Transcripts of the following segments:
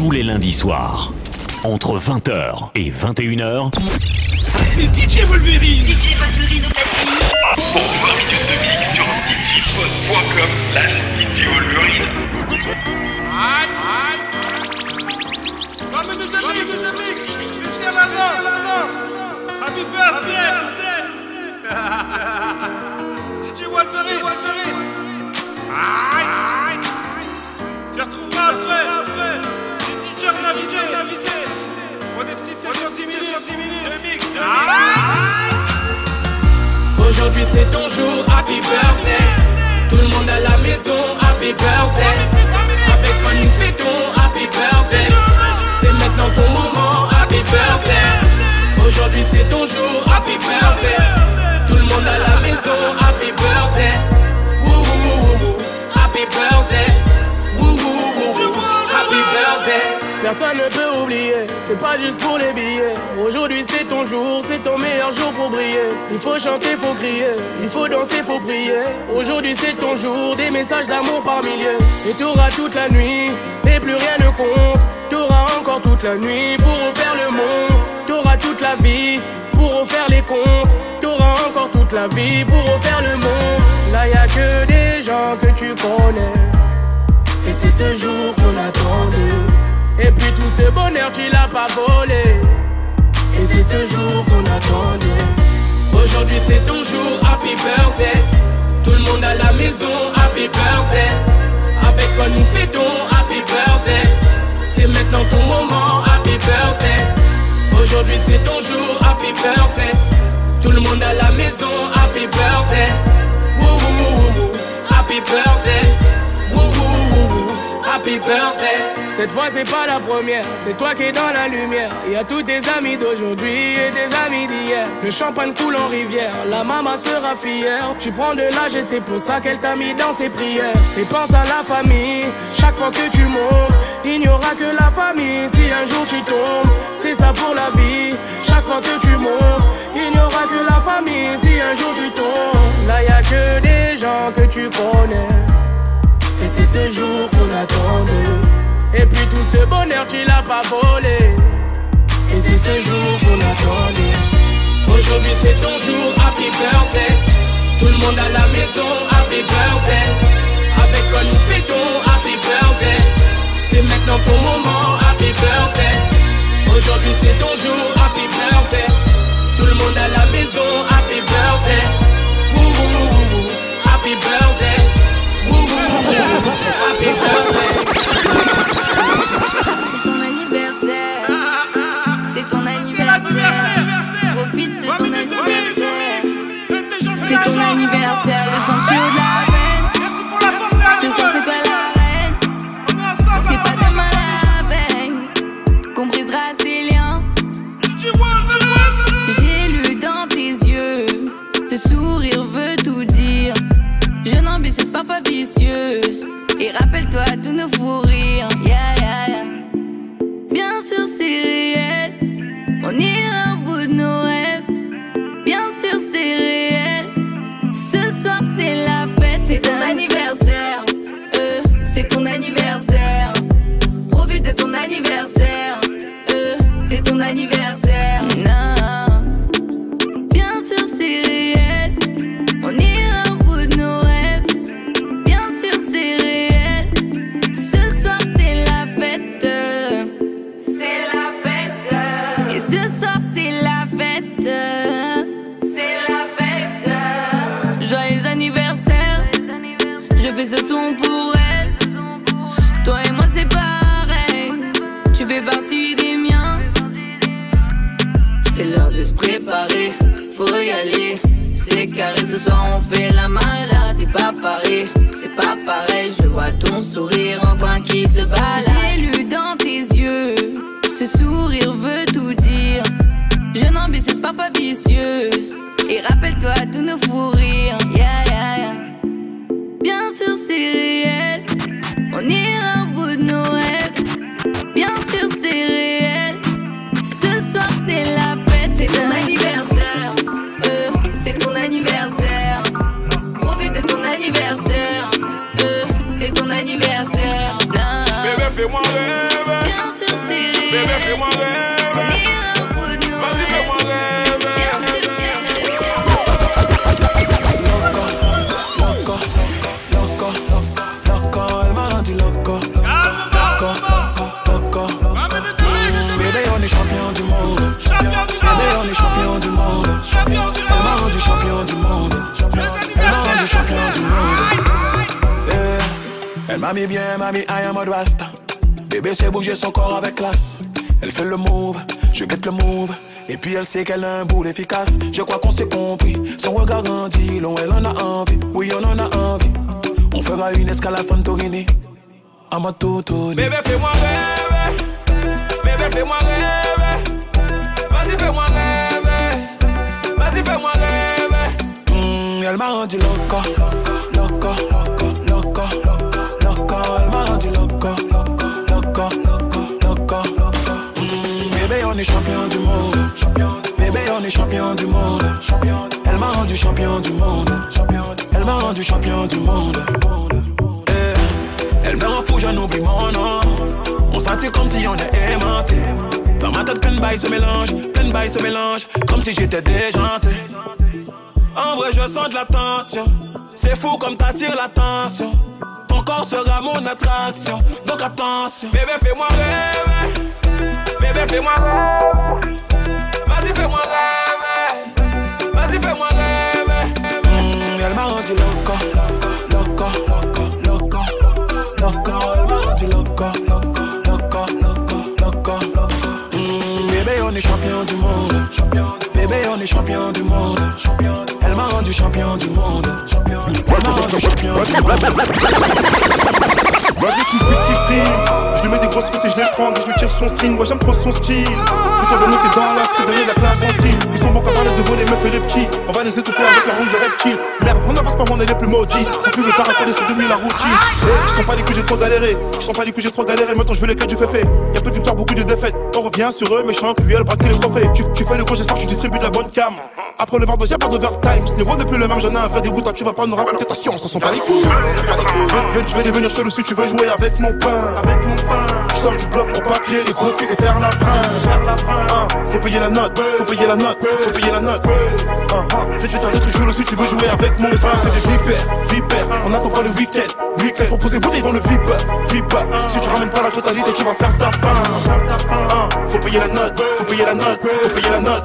tous les lundis soirs. Entre 20h et 21h, c'est DJ Wolverine. DJ Wolverine au platine. Pour 20 minutes de mix sur djpod.com slash DJ Wolverine. Happy birthday! DJ Wolverine! Aïe! Tu retrouveras après! Des petits 7 10 minutes, 10 minutes de mix! Aujourd'hui c'est ton jour, happy birthday. Tout le monde à la maison, happy birthday. Avec moi nous fêtons, happy birthday. C'est maintenant ton moment, happy birthday. Aujourd'hui c'est ton jour, happy birthday. Tout le monde à la maison, Personne ne peut oublier, c'est pas juste pour les billets. Aujourd'hui c'est ton jour, c'est ton meilleur jour pour briller. Il faut chanter, faut crier, il faut danser, faut prier. Aujourd'hui c'est ton jour, des messages d'amour par milliers. Et t'auras toute la nuit, et plus rien ne compte. T'auras encore toute la nuit pour refaire le monde. T'auras toute la vie pour refaire les comptes. T'auras encore toute la vie pour refaire le monde. Là y a que des gens que tu connais. Et c'est ce jour qu'on attendait. Et puis tout ce bonheur tu l'as pas volé. Et c'est ce jour qu'on attendait. Aujourd'hui c'est ton jour, happy birthday. Tout le monde à la maison, happy birthday. Avec quoi nous fêtons, happy birthday. C'est maintenant ton moment, happy birthday. Aujourd'hui c'est ton jour, happy birthday. Tout le monde à la maison, happy birthday. Woo woo woo Happy birthday Happy birthday. Cette fois c'est pas la première. C'est toi qui es dans la lumière. Y a tous tes amis d'aujourd'hui et tes amis d'hier. Le champagne coule en rivière. La maman sera fière. Tu prends de l'âge et c'est pour ça qu'elle t'a mis dans ses prières. Et pense à la famille. Chaque fois que tu montes Il n'y aura que la famille. Si un jour tu tombes C'est ça pour la vie. Chaque fois que tu montes Il n'y aura que la famille. Si un jour tu tombes Là y a que des gens que tu connais et c'est ce jour qu'on attendait Et puis tout ce bonheur tu l'as pas volé. Et c'est ce jour qu'on attendait Aujourd'hui c'est ton jour, happy birthday. Tout le monde à la maison, happy birthday. Avec quoi nous fêtons, happy birthday. C'est maintenant ton moment, happy birthday. Aujourd'hui c'est ton jour, happy birthday. Tout le monde à la maison, happy birthday woo woo woo Happy Mamie bien, mamie, I am a rasta. Bébé sait bouger son corps avec classe. Elle fait le move, je guette le move. Et puis elle sait qu'elle a un boule efficace. Je crois qu'on s'est compris. Son regard grandit, long elle en a envie. Oui, on en a envie. On fera une escale à Santorini. À ma. Bébé, fais-moi rêver. Bébé, fais-moi rêver. Vas-y, fais-moi rêver. Vas-y, fais-moi rêver. Mm, elle m'a rendu loco, bébé, on est champion du monde. Bébé, on est champion du monde. Elle m'a rendu champion du monde. Elle m'a rendu champion du monde. Eh, Elle me rend fou, j'en oublie mon nom. On sentit comme si on est aimanté. Dans ma tête, plein de bails se mélangent, plein de bails se mélangent, comme si j'étais déjanté. En vrai, je sens de la tension. C'est fou comme t'attires l'attention. Ton corps sera mon attraction. Donc attention. Bébé, fais-moi rêver. Bébé, fais-moi rêver. Vas-y, fais-moi rêver. Vas-y, fais-moi rêver. Mm, elle m'a rendu loco, loco, loco, loco. Elle m'a rendu loco, loco, loco. Mm, bébé, on est champion du monde. Bébé, on est champion du monde. Champion du monde. Elle m'a rendu champion du monde. Malgré tu me fais kiffer Je lui mets des grosses fesses et je et je lui tire son string. Ouais j'aime trop son style. Tout en t'es dans la street, derrière la classe en stream Ils sont bons qu'à parler devant les meufs et les petits. On va les étouffer avec la ronde de reptiles. Merde, on avance pas, on est les plus maudits. Ça fume pas raconter, c'est devenu la routine. Eh, Je sens pas les coups, j'ai trop galéré. Je sens pas les coups, j'ai trop galéré. Maintenant je veux les cas du fait Y'a peu de victoires, beaucoup de défaites. On revient sur eux, méchants, cruels, braquer les trophées. Tu, fais le gros, j'espère que tu distribues de la bonne cam. Après le Vardos, y'a pas d'overtime Ce n'est plus le même, j'en ai un vrai dégoût. Toi, Tu vas pas nous raconter ta science, on s'en pas les couilles. Je vais, devenir chelou si tu veux jouer avec mon pain. Avec mon. Je sors du bloc pour papier, les gros culs et faire la brin. Hein, faut payer la note, faut payer la note, faut payer la note. Hein, hein. Je vais te faire trucs chelous si tu veux jouer avec mon pain. C'est des vipères, vipères. On attend pas le week-end, week-end. Proposer bouteille dans le VIP, VIP. Si tu ramènes pas la totalité, tu vas faire ta pain. Faut payer la note, faut payer la note, faut payer la note.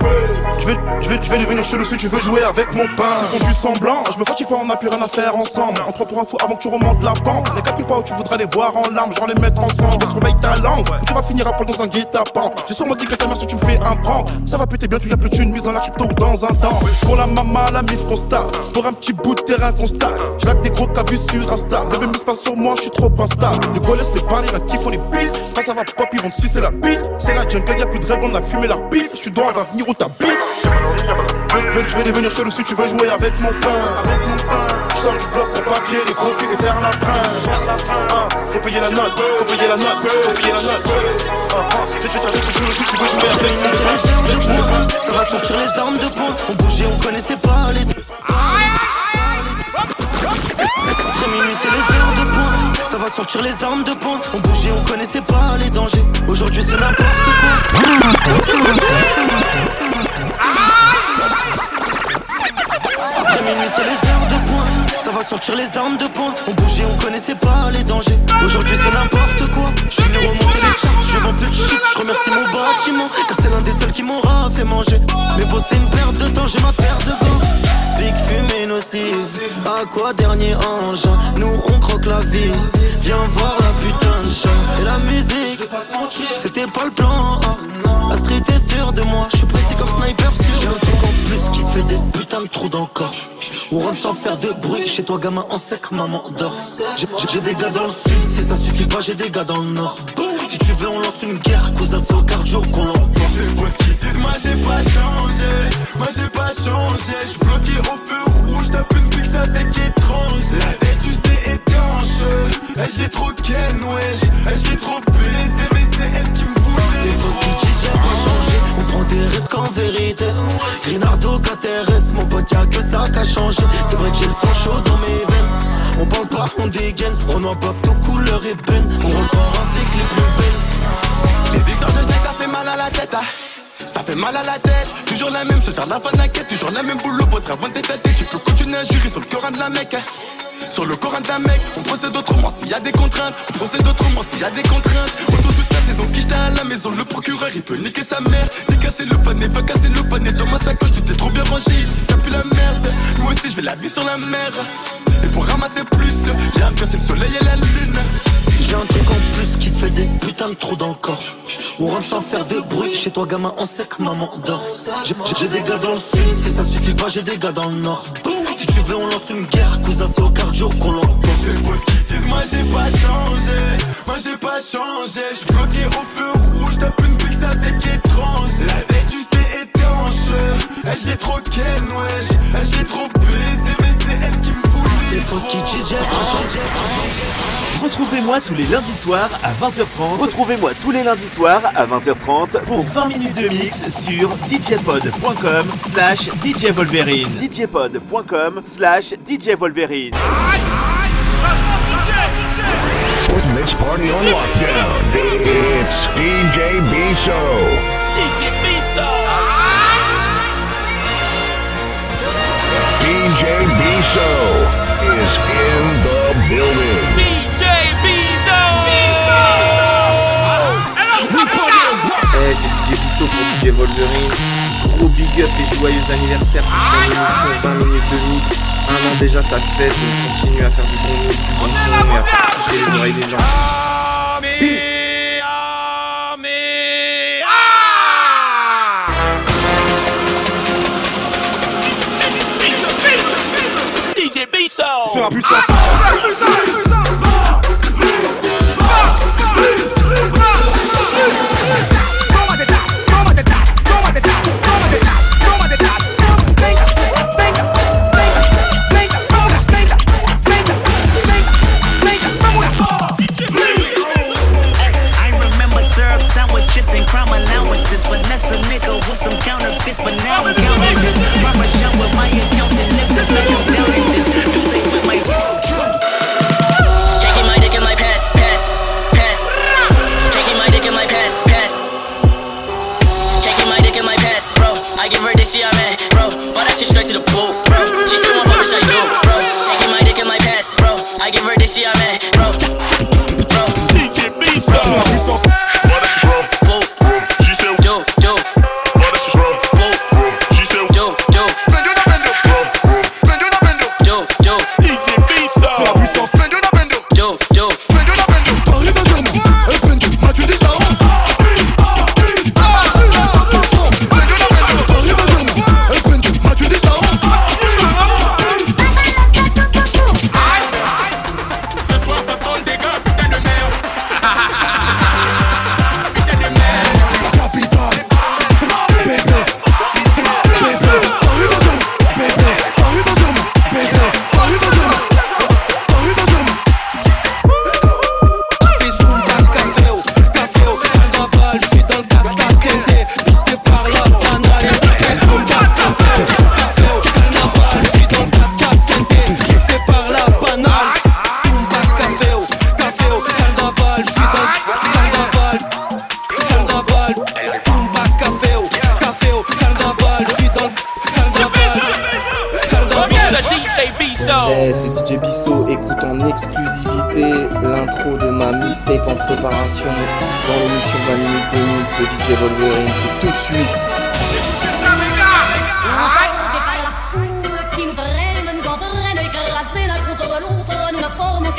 Je vais, je vais, je vais devenir chelou si tu veux jouer avec mon pain. Ils font du semblant, je me fatigue pas, on a plus rien à faire ensemble. On prend pour un fou avant que tu remontes la pente. Ne calcule pas où tu voudras les voir en larmes, genre les mettre ensemble. Surveille ta langue, tu vas finir à poil dans un guet-apens. J'ai sûrement dit que ta mère si tu me fais un prank. Ça va péter bien, tu y a plus d'une mise dans la crypto dans un temps. Pour la maman, la mif constat. Pour un petit bout de terrain constat. J'laque des gros cas vus sur Insta. Bébé, mise pas sur moi, je suis trop instable. Les gros laisse les parler, rien qui font les billes. Quand ça va pop, ils vont te sucer la bite. C'est la jungle, y'a plus de règles, on a fumé la bite. Je suis dois, elle va venir où t'habites. Je vais, je vais devenir chelou si tu veux jouer avec mon pain. Avec mon pain. Je sors du bloc pour papier, les gros culs et faire la brin. Hein, faut payer la note, faut payer la note, faut payer la note. Te faire des trucs chelous si tu veux jouer avec mon pain. Ça va sortir les armes de poing. On bougeait, on connaissait pas les. Après minuit, c'est les heures de poing. Ça va sortir les armes de poing. On bougeait, on connaissait pas les dangers. Aujourd'hui, c'est n'importe quoi. Après minuit, c'est les heures de poing. Ça va sortir les armes de poing. On bougeait, on connaissait pas les dangers. Aujourd'hui, c'est n'importe quoi. Je suis remonter les charts. Je vends plus de shit. Je remercie mon bâtiment. Car c'est l'un des seuls qui m'aura fait manger. Mais bon, c'est une perte de temps. J'ai ma paire de gants. Big fumée nocive. À quoi dernier ange Nous, on croque la vie. Viens voir la putain de chat. Et la musique, c'était pas le plan. La street est sûre de moi. Je suis précis comme sniper sûr. J'ai un truc en plus fait des putains de trous dans le corps. On rentre sans faire de bruit. Chez toi, gamin, en sec, maman dort. J'ai- des gars dans le sud. Si ça suffit pas, j'ai des gars dans le nord. Si tu veux, on lance une guerre. Cousin, c'est au cardio qu'on l'emporte. Je vois ce qu'ils disent, moi j'ai pas changé, moi j'ai pas changé, je bloqué au feu rouge, tape une pixe avec étrange, la tête juste est étanche, elle j'ai trop ken wesh, elle j'ai trop baisé, mais c'est elle qui me voulait On prend des risques en vérité. Grinardo, KTRS, mon pote y'a que ça qu'a changé. C'est vrai que j'ai le sang chaud dans mes veines. On parle pas, on dégaine. Renoir pop, tout couleur ébène. On repart avec les plus belles. Les histoires de schneck, ça fait mal à la tête, ah. Ça fait mal à la tête, toujours la même chose, faire la fin de la quête, toujours la même boulot, votre avant à tête, tu peux continuer à jurer sur le Coran de la mec. hein. Sur le Coran d'un mec, on procède autrement s'il y a des contraintes, on procède autrement s'il y a des contraintes. Autour toute la saison, qui à la maison, le procureur il peut niquer sa mère, ni casser le fanet, va casser le fanet dans ma sacoche, tout est trop bien rangé ici, ça pue la merde. Moi aussi je vais la vie sur la mer. Et pour ramasser plus. J'aime que c'est le soleil et la lune. J'ai un truc en plus qui te fait des putains de trous dans le corps. On rentre sans faire de bruit. Chez toi, gamin, on sait que maman dort. J'ai- des gars dans le sud, si ça suffit pas, j'ai des gars dans le nord. Si tu veux, on lance une guerre, cousin, c'est au cardio qu'on l'entend. C'est faux ce qu'ils disent, moi j'ai pas changé. Moi j'ai pas changé. J'suis bloqué au feu rouge, tape une pixe avec étrange. La tête juste est étanche. Elle j'ai trop ken, wesh. Elle j'ai trop baisé, mais c'est elle qui me voulait. C'est faux ce qu'ils disent, j'ai pas changé. Retrouvez-moi tous les lundis soirs à 20h30. Retrouvez-moi tous les lundis soirs à 20h30 pour 20 minutes de mix sur djpod.com slash djvolverine. djpod.com slash djvolverine. Putting this party on lockdown. It's DJ Biso. DJ Biso. DJ Biso is in the building. Eh, c'est DJ Bisso pour DJ Wolverine. Gros big up et joyeux anniversaire pour cette émission 20 minutes de mix. Un an déjà, ça se fait, donc continue à faire du bon mix, du bon son et à faire toucher les oreilles des gens. Peace. DJ Biso. C'est la puissance. Some but now I'm counting this. Parmesan with my accountant lips and make him doubting this. You say with my Taking my dick in my pass, pass, pass. Taking my dick in my pass, pass. Taking my dick in my pass, bro. I give her this, she I'm at, bro. But that shit straight to the booth, bro. She still want fuck, bitch, I do, bro. Taking my dick in my pass, bro. I give her this, she I'm at, bro. Bro. DJ Biso. But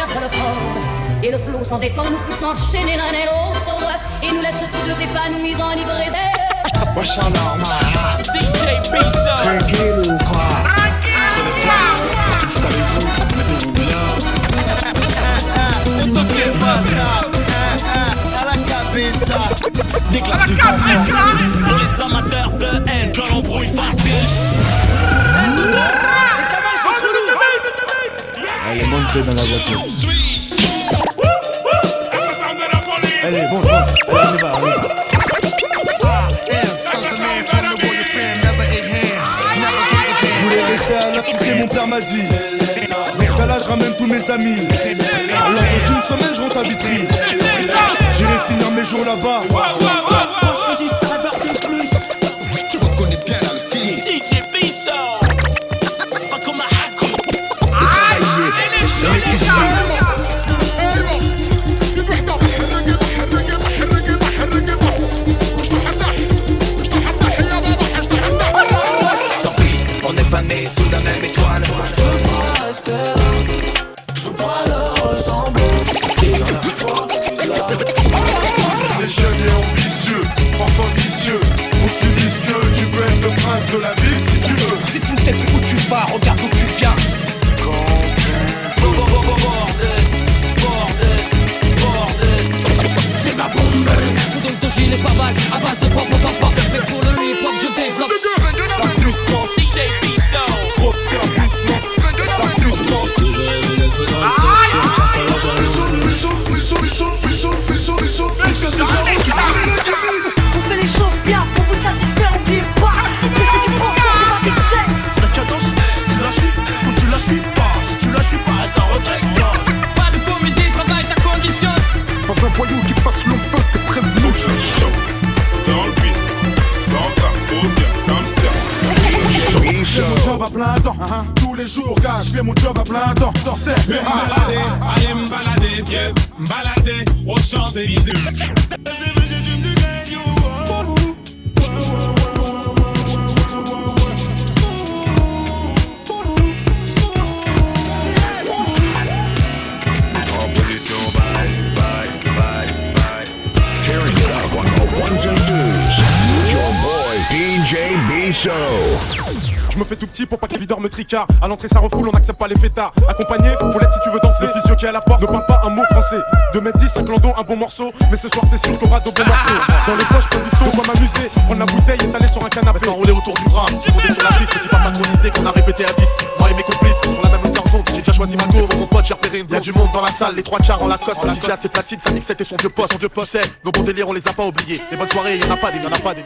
seul corps. Et le flot sans effort nous pousse enchaîner l'un et l'autre, et nous laisse tous deux épanouis, enivrés. DJ Biso. Tranquille ou quoi? Prenez place, installez-vous, mettez-vous bien. Ne toquez pas ça, à la cabeza. Déclasse le confort. Pour les amateurs de haine, quand l'embrouille facile. Montez dans la voiture. Allez, bon, on y va, on y va. Je voulais rester à la cité, mon père m'a dit. Dans ce cas-là, je ramène tous mes amis. Alors, dans une semaine, je rentre à Vitry. J'irai finir mes jours là-bas. Tus Wille vorbei, aber mon job à plein temps. C'est Vais me balader, allez me balader, yeah, me balader aux Champs-Élysées. Je me fais tout petit pour pas que les videurs me tricardent. À l'entrée, ça refoule, on n'accepte pas les fêtards. Accompagné, faut l'être si tu veux danser. Le physio qui est à la porte ne parle pas un mot français. 2m10, un clandon, un bon morceau. Mais ce soir, c'est sûr qu'on aura de bons morceaux. Dans les poches, plein de bifton, on va m'amuser. Prendre la bouteille et t'aller sur un canapé. Reste enroulé autour du bras, monté sur la piste, petit pas synchronisé qu'on a répété à 10. Moi et mes complices, sur la même longueur d'onde, j'ai déjà choisi ma go, mon pote j'ai repéré une Y'a du monde dans la salle, les trois chars en Lacoste, le DJ a ses platines, sa mixette et son vieux poste, son vieux poste, c'est, nos bons délires on les a pas oubliés. Les bonnes soirées, y'en a pas des, y'en a pas des.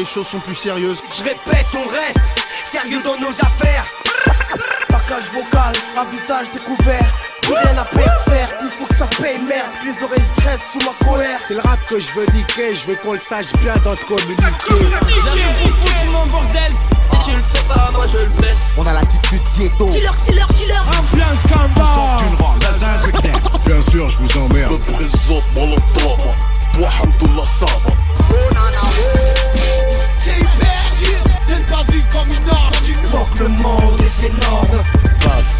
Les choses sont plus sérieuses. Je répète, on reste sérieux dans nos affaires. Package vocal, un visage découvert. Rien à perdre, certes, il faut que ça paye merde. Les oreilles stressent sous ma colère. C'est le rap que je veux niquer, je veux qu'on le sache bien dans ce communiqué. mon bordel. Si tu le fais pas, moi je le fais. On a l'attitude ghetto. Dis-leur, dis-leur, dis-leur. Ambiance Kamba. Bien sûr, je vous emmerde. Représente Molotov Mohamedullah Saba C'est hyper dur de ne pas vivre comme une arme. Faut que le monde est énorme.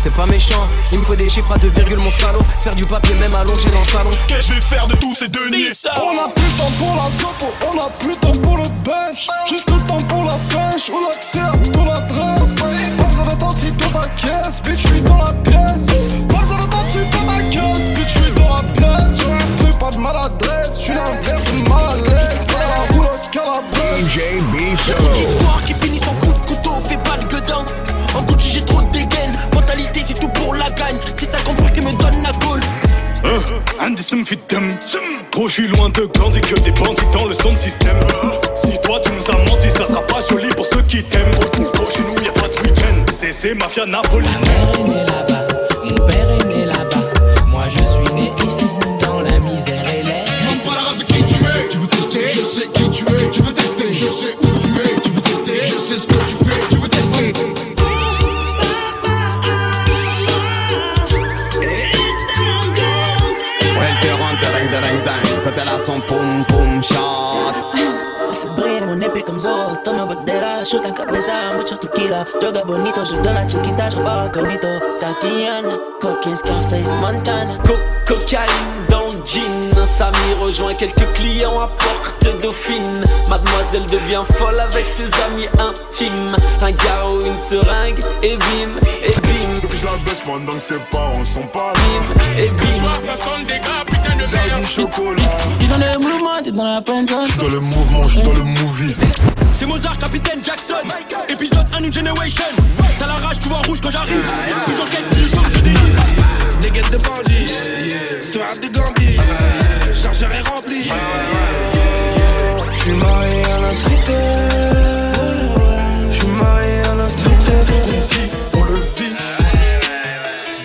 C'est pas méchant, il me faut des chiffres à deux virgules mon salaud Faire du papier même allongé dans le salon Qu'est-ce que je vais faire de tous ces deniers On a plus le temps pour la zopo, on a plus le temps pour le bench Juste le temps pour la fèche, on accepte ton adresse Pas besoin d'attendre si dans ta caisse, bitch j'suis dans la pièce J'ai trop qui finissent en coup de couteau, fait balle dedans. En Gucci, j'ai trop de dégaine. Mentalité, c'est tout pour la gagne. C'est ça qu'on qui me donne la gaule. Andy hein, Sumfitem Trop je suis loin de Gandhi que des bandits dans le son système Si toi tu nous as menti ça sera pas joli pour ceux qui t'aiment Retour chez nous y a pas de week-end C'est mafia napolitaine veux tester Elle te rentre ding ding ding quand elle a son pum pum shot. Ah, Se brilla mon épée comme Zorro, tono bandera, shoot en cabeza, mucho tequila, droga bonito, je donne la chiquita, je repars incognito, Tatiana, coquin, Scarface, Montana. Co- Cocaïne. dans le jean Samy rejoint quelques clients à Porte Dauphine Mademoiselle devient folle avec ses amis intimes Un garrot, une seringue et bim, et bim Faut que je la baisse pendant que ses parents sont pas Bim, et bim Ça sonne des gars, putain de merde du chocolat T'es dans le mouvement, t'es dans la friend zone. J'suis dans le mouvement, j'suis dans le movie C'est Mozart, capitaine Jackson. Épisode 1 New Generation. T'as la rage, tu vois rouge quand j'arrive. Toujours caisse, je chante, je délise. Dégaine de bandits, soir de Gambie, chargeur est rempli. J'suis marié à la street, j'suis marié à la street. On le vit,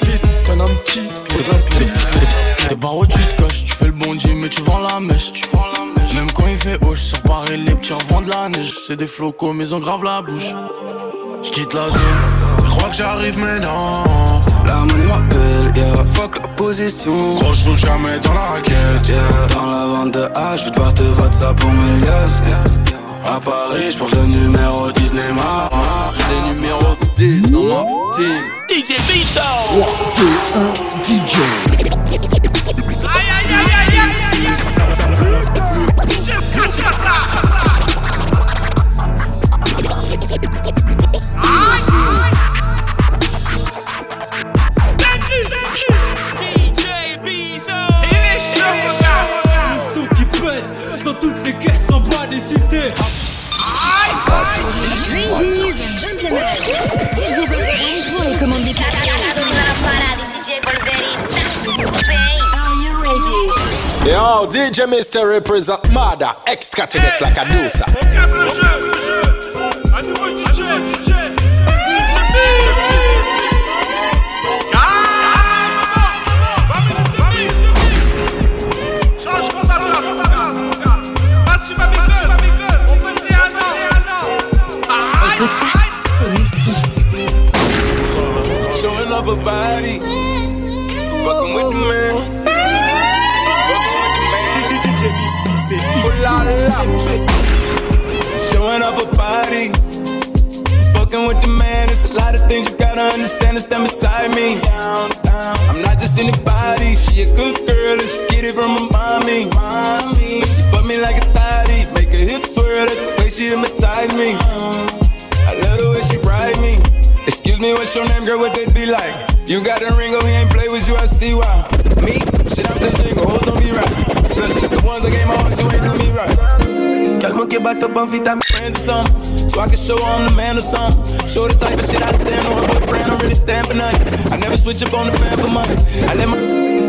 vite, un homme petit. T'es pas où tu te caches, tu fais le bondi mais tu vends la mèche. Même quand il fait haut, sur Paris les petits revendent la neige. C'est des flocos mais ils ont grave la bouche. J'quitte la zone. Je crois que j'arrive maintenant. La monnaie m'appelle, yeah. Fuck la position. Gros, je jamais dans la raquette. Yeah. Dans la vente de H, je vais devoir te voter ça pour mes liasses. À Paris, je porte le numéro 10 Neymar. J'ai le numéro 10 dans ma team. DJ Bisso 3, 2, 1, DJ. Mon gars Matima Bigos, on fait des anneaux Écoute ça, c'est mystique. Showing off her body. Fucking with the man. La la. Showing off her body. Fucking with the man. It's a lot of things you gotta understand. It's them beside me. Down, down. I'm not just anybody. She a good girl and she get it from her mommy. Mommy. But she put me like a thotty. Make her hips twirl. That's the way she hypnotize me. I love the way she ride me. Excuse me, what's your name, girl? What that be like? You got a ring, oh, he ain't play with you, I see why. Me? Shit, I'm still single, hoes don't be right. Plus, the ones that gave my heart to ain't do me right. Calme qui bat up on vitamine friends or something. So I can show I'm the man or something. Show the type of shit I stand on, but brand don't really stand for nothing. I never switch up on the fan for money. I let my.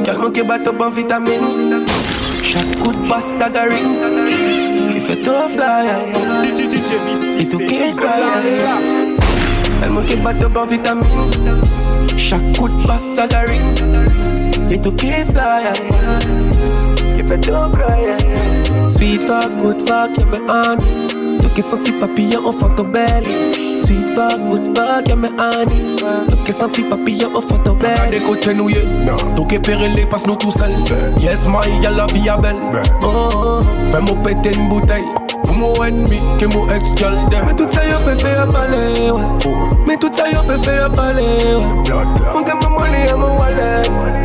Calme qui bat up en vitamine. Chaque coup de basse tagarine. Qui fait tout fly. Et tout qui cry. Qui bat up en vitamine. Chaque coup de basse tagarine. Et tout qui fly. Fait tout cry. Sweet fuck, good fuck, yeah me honey. Tout qui senti papillon au fond ton belly. Sweet fuck, good fuck, yeah me honey. Tout qui senti papillon au fond ton belly. Des côtés nouillés, tout qui périllé passe nous tout seul. Yes my, y'a la vie à belle. Oh, oh. Fais-moi péter une bouteille. Pour mon ennemi, que mon ex gueule Mais tout ça y'a peut faire parler, ouais. Mais tout ça y'a peut faire parler, ouais. Mon gars, mon money, mon wallet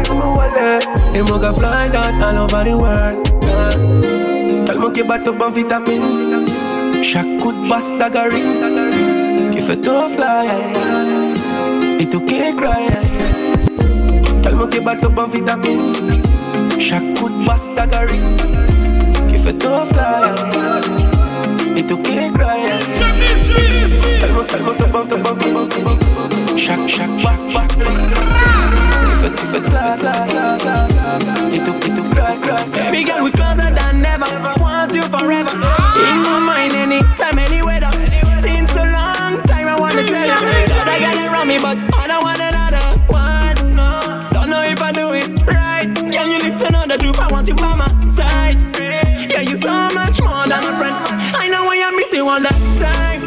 Mon wallet Et mon gars fly that all over the world. Yeah. Tellement qui bat up en vitamine Chaque coup de basse tagarine Qui fait tout fly Et tout qui cry. Tellement qui bat up en vitamine Chaque coup de basse tagarine Qui fait tout fly Et tout qui cry. Tellement, tellement top of, top of, top of, top of. Chaque, chaque basse, basse Qui fait, qui fait fly, fly, fly, fly Et tout, et tout cry, cry, Baby girl, we closer than ever. I want you forever. In my mind, anytime, any weather. Since a long time, I wanna tell you. Got a girl around me, but I don't want another one. Don't know if I do it right. Girl, you need to know. I want you by my side. Yeah, you so much more than a friend. I know why I miss you all the time.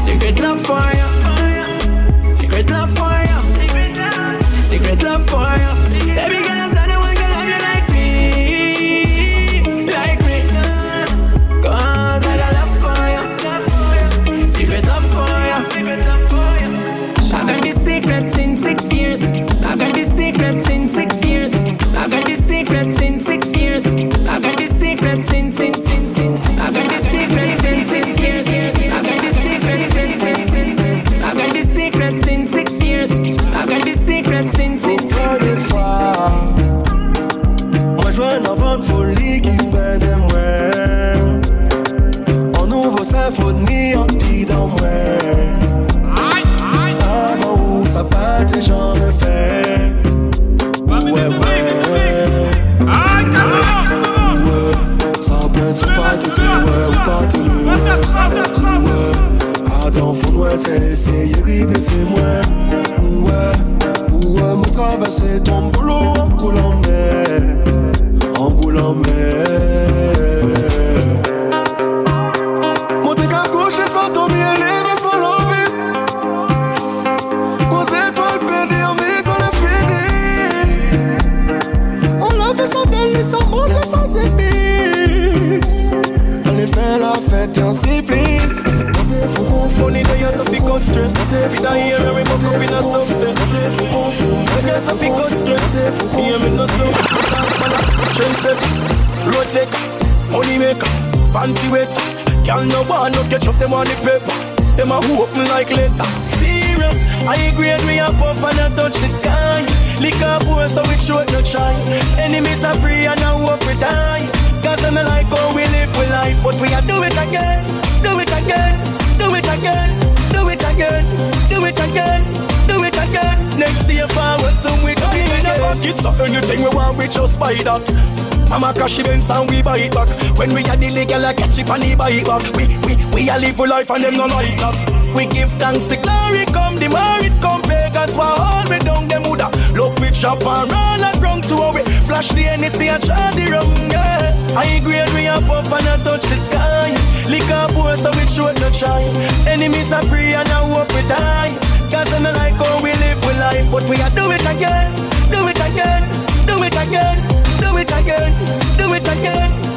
Secret love for you. Secret love for you. Secret love for you. La fête et on supplice. Montez, faut qu'on fout. Money day and something got stress. We don't hear every month up in a success. We get something got stress. Me and me no so. Trend set, rotate, money maker, fancy wait. Girl no one no catch up them on the paper. Them a hope me like later. Serious, I agree me a puff and I touch the sky. Lick up boy so we show no try. Enemies are free and I hope we die. Cause I'm like how we live we life, but we are do it again, do it again, do it again, do it again, do it again, do it again. Next day forward, so we go in the pocket. So anything we want, we just buy that. Mama cash events and we buy it back. When we are the legal, I catch it and he buy it back. We we we a live for life and them no like that. We give thanks, the glory come, the more it come. Pagans were all we down them woulda. Look we chop and roll and run to our Flash the NEC and try the rum, yeah. I agree we a puff and I touch the sky. Lick up boy so we show no try. Enemies are free and I hope we die. Cause I'm like how we live we life, but we are do it again, do it again, do it again, do it again, do it again, do it again.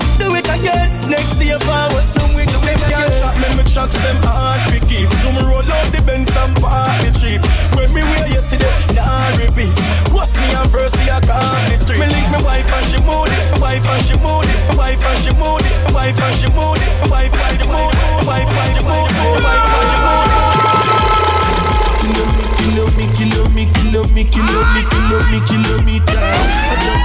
Next day forward, some we do it again. Shot me, me shots them hard we keep. Some roll out the Benz and party cheap. When me wear yesterday, nah repeat. What's me and verse I can't the street. Me link me wife and she moody, my wife and she moody, my wife and she moody, my wife and she moody, my wife and she moody, my wife and she moody, my wife and she moody. Kilo me, kilo me, kilo me, kilo me, kilo me, kilometer.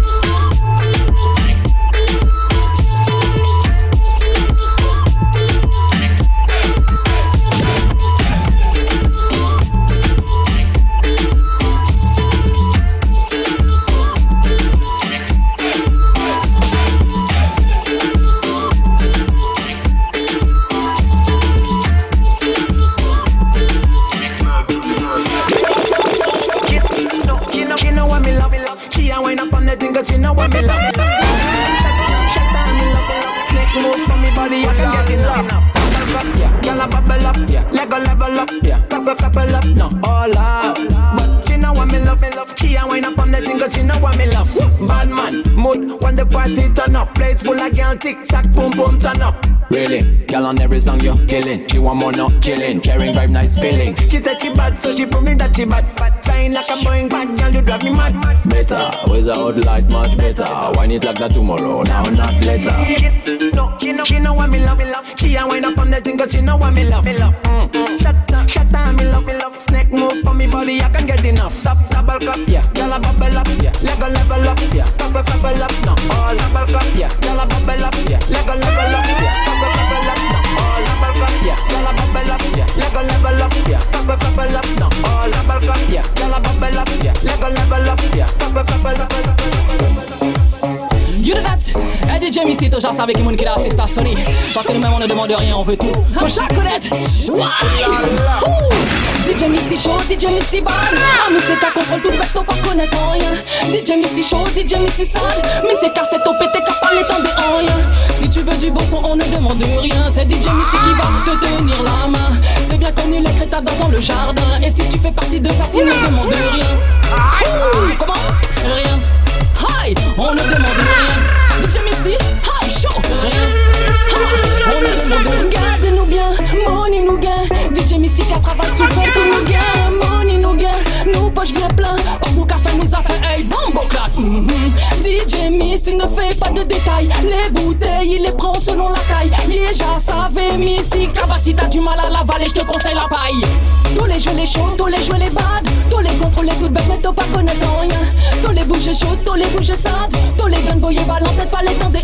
up. Plates full of girl, tick tock, boom boom turn up. Really, girl on every song you're killing. She want more, not chilling. Caring vibe, nice feeling. She said she bad, so she prove me that she bad. Bad sign like a boing bad, girl you drive me mad. Better, with a hot light, much better. Wine it like that tomorrow, now not later. No, she know what me love. Me love. She a wind up on the thing 'cause she know what me love. Mm. Shut down, me love. Snake move for me body, I can get enough. Top double cup, yeah. Girl a bubble up, yeah. Lego level up, yeah. Couple couple up, no. All double cup, yeah. Girl a bubble up, yeah. Lego level up, yeah. Couple couple up, no. All double cup, yeah. Girl a bubble up, yeah. Lego level up, yeah. Couple couple up, no. All double cup, yeah. Girl a bubble up, yeah. Lego level up, yeah. Couple couple up. You do that? Eh DJ Misty, toujours savait qui à sonner Parce que nous-mêmes on ne demande rien, on veut tout connaître Why. DJ Misty Show, DJ Misty Bad Ah mais c'est qu'à contrôle tout bête, t'en pas connaître rien. DJ Misty Show, DJ Misty Sad Mais c'est qu'à fait ton pété, qu'à parler tant en rien. Si tu veux du beau son, on ne demande rien. C'est DJ Misty qui va te tenir la main. C'est bien connu les crétas dans le jardin. Et si tu fais partie de ça, tu ne demandes rien. Ouh. Comment? Rien. Hi, on ne demande rien. DJ Misty, Mystique a travaillé sur fait pour nous gain. Money nous gain, nous poche bien plein. Or nous café nous a fait, hey bombo clap. Mhm. DJ Mist, il ne fait pas de détails. Les bouteilles, il les prend selon la taille. Déjà, savait mystique. Là-bas, si t'as du mal à l'avaler, je te conseille la paille. Tous les jeux les chauds, tous les jeux les bad. Tous les contrôles toutes bêtes, mais t'as pas connaître rien. Tous les bouges chauds, tous les bouges sad. Tous les guns voyez ballon, peut pas les temps des.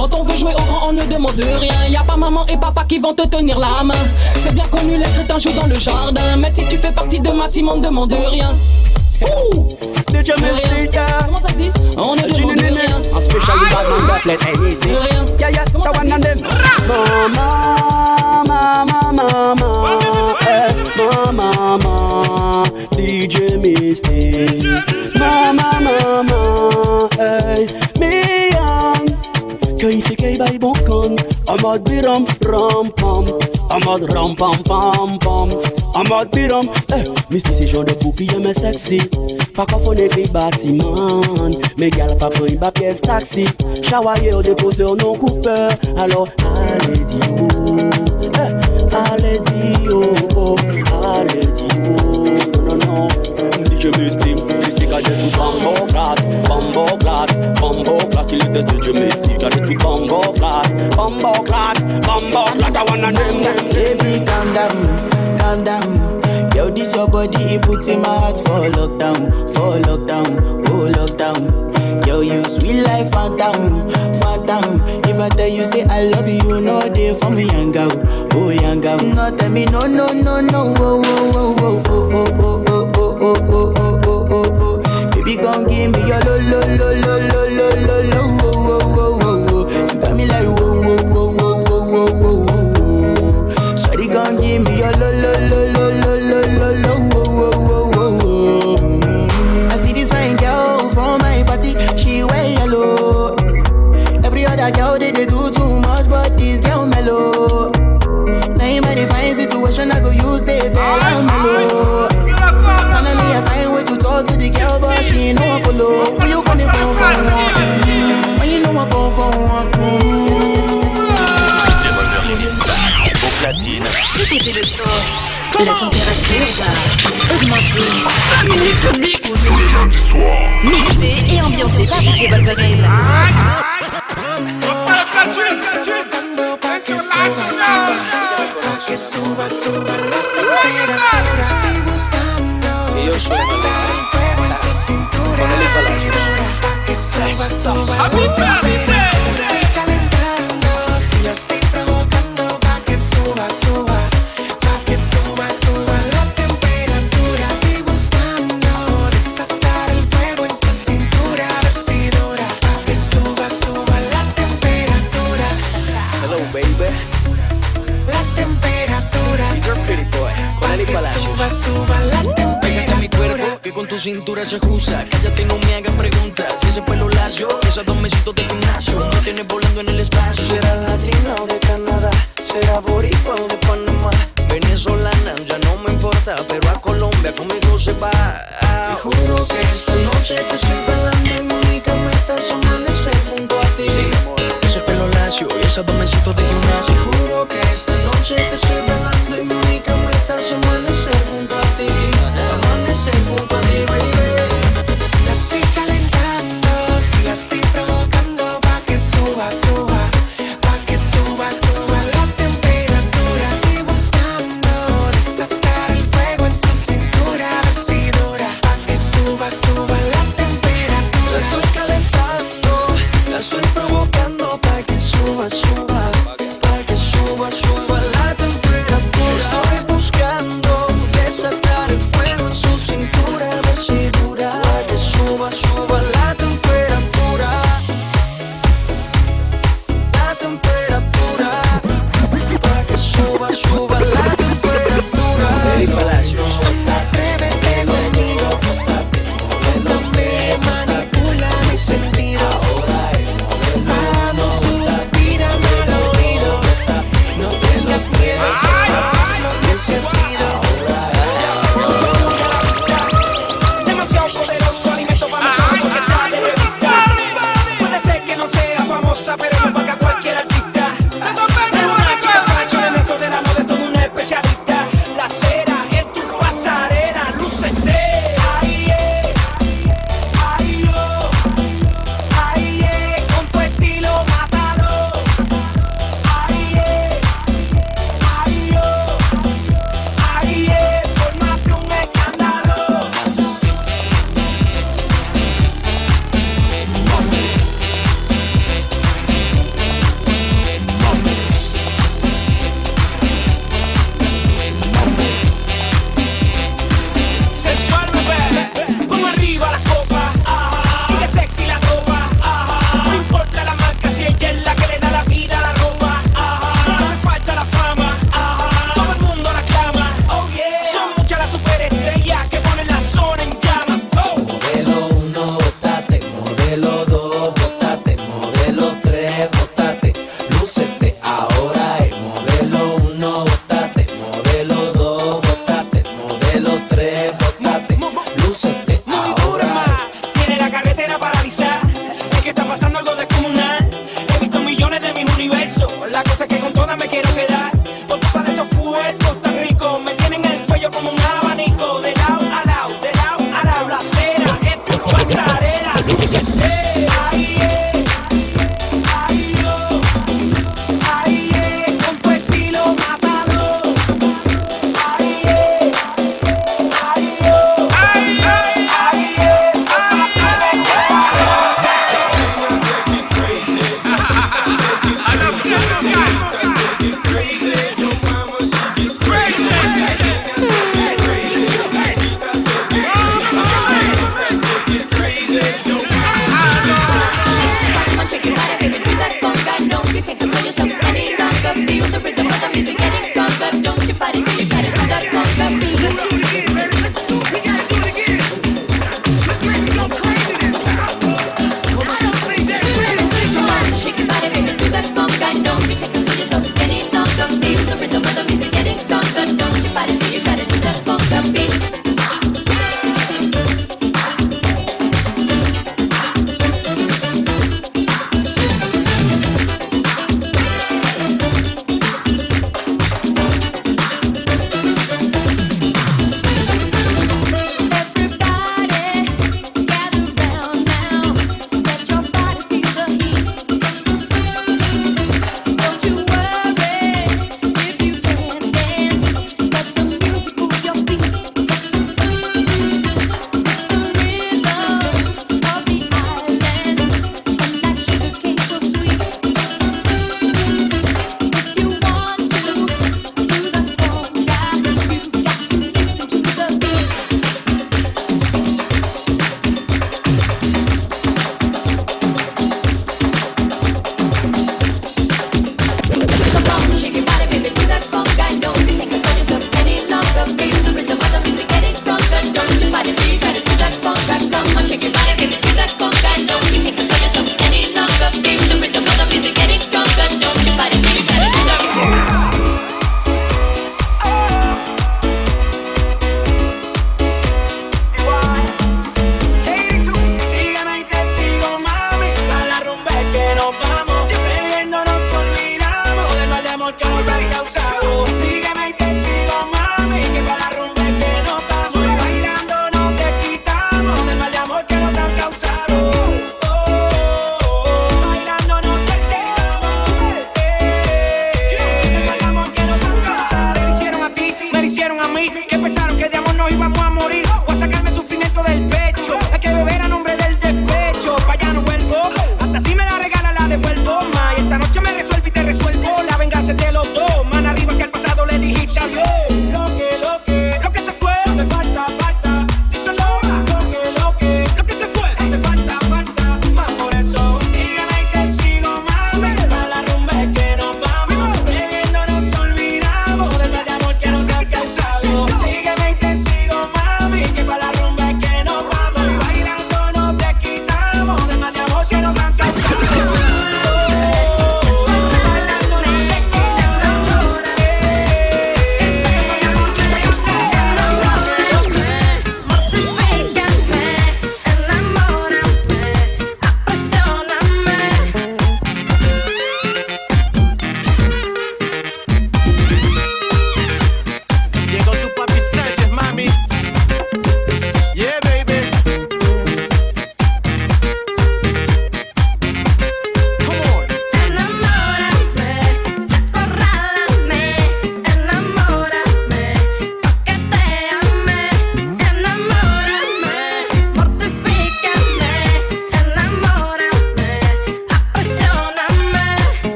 Quand on veut jouer au grand, on ne demande rien. Y a pas maman et papa qui vont te tenir la main. C'est bien connu, les crétins jouent dans le jardin. Mais si tu fais partie de ma team, on ne demande rien. Ouh! DJ Mystique, Comment ça dit? On ne demande rien. En special bad man that play hey Mystique Rien. Yeah yeah, ça one and them dit Mama, mama, mama eh, Mama, mama DJ Mystique Mama, mama young tikei tikei bij bokon. Amad biram ram pam. Amad ram pam pam pam. Amad biram Eh, misti se jan de poupi ye me seksi. Pa kafone pe batiman. Me gal pa pren ba pièce taxi Chawaye ou depose ou non koupe. Alors, ale di ou. Eh, ale di ou. Oh, Ale di ou. Non, non, non. DJ Misty Mystique I get tout Bumbo glass bumbo glass bumbo glass Il était DJ Mystique a dit tout bambo glass Bambo glass bumbo glass I wanna name them Baby calm down Calm down Yo, this your body, it puts in my heart for lockdown, for lockdown, oh lockdown. Yo, you sweet life, phantom, phantom. If I tell you say I love you, no day for me, young girl, oh young girl. No, tell me no, no, no, no, oh, oh, oh, oh, oh, oh gon' give me your lo lo lo lo lo lo lo lo wo wo wo wo wo. You got me like wo wo wo wo wo wo wo wo. Shawty gon' give me your lo lo lo lo. La température va augmenter. mix. Tous les lundis soirs. Mixé et ambiancé par DJ Wolverine. Que suba, suba, la temperatura. Estoy buscando y yo fuego en su cintura, que suba, suba la temperatura. Cintura se ajusta. Cállate, no me hagas preguntas. Si ese pelo lacio, esos dos mesitos de gimnasio, me tienes volando en el espacio. Será latina o de Canadá, será boricua o de Panamá. Venezolana, ya no me importa, pero a Colombia conmigo se va. Te juro que esta noche te estoy bailando y mi única meta es amanecer junto a ti. Ese pelo lacio y esos dos mesitos de gimnasio.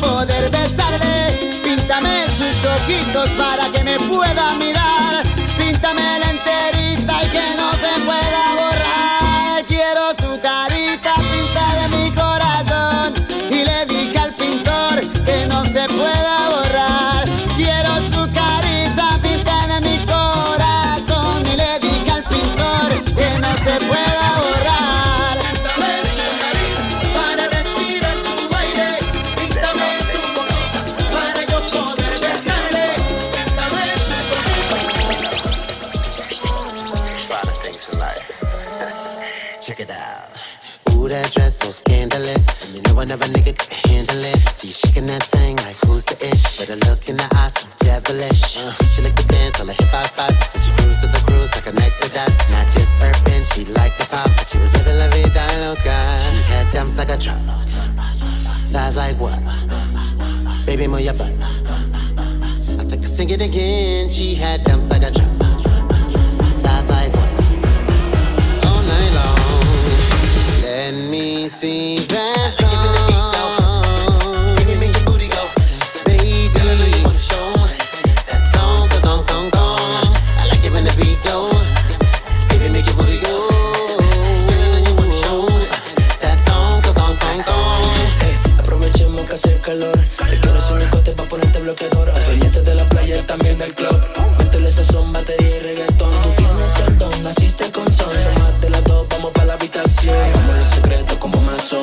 poder besarle. Píntame sus ojitos para que me pueda mirar. esas son batería y reggaetón. Tú tienes el don, naciste con son. Sumate las dos, vamos pa' la habitación. Como los secretos, como más.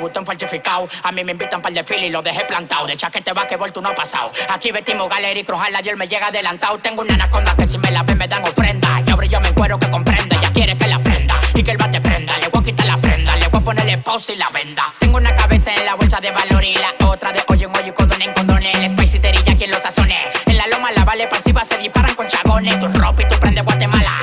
Vistiendo de Louis Vuitton falsificado. A mí me invitan para el desfile y lo dejé plantado. De chaquete va que tú no ha pasado. Aquí vestimos gallery, crujal, la Dios me llega adelantado. Tengo una anaconda que si me la ven me dan ofrenda. Y ahora yo me encuero que comprende. Ella quiere que la prenda y que el bate prenda. Le voy a quitar la prenda, le voy a ponerle pausa y la venda. Tengo una cabeza en la bolsa de valor y la otra de hoyo en hoyo y condón en condón. El spicy terilla quien lo sazone. En la loma la vale pasiva se disparan con chagones. Tu ropa y tu prende Guatemala.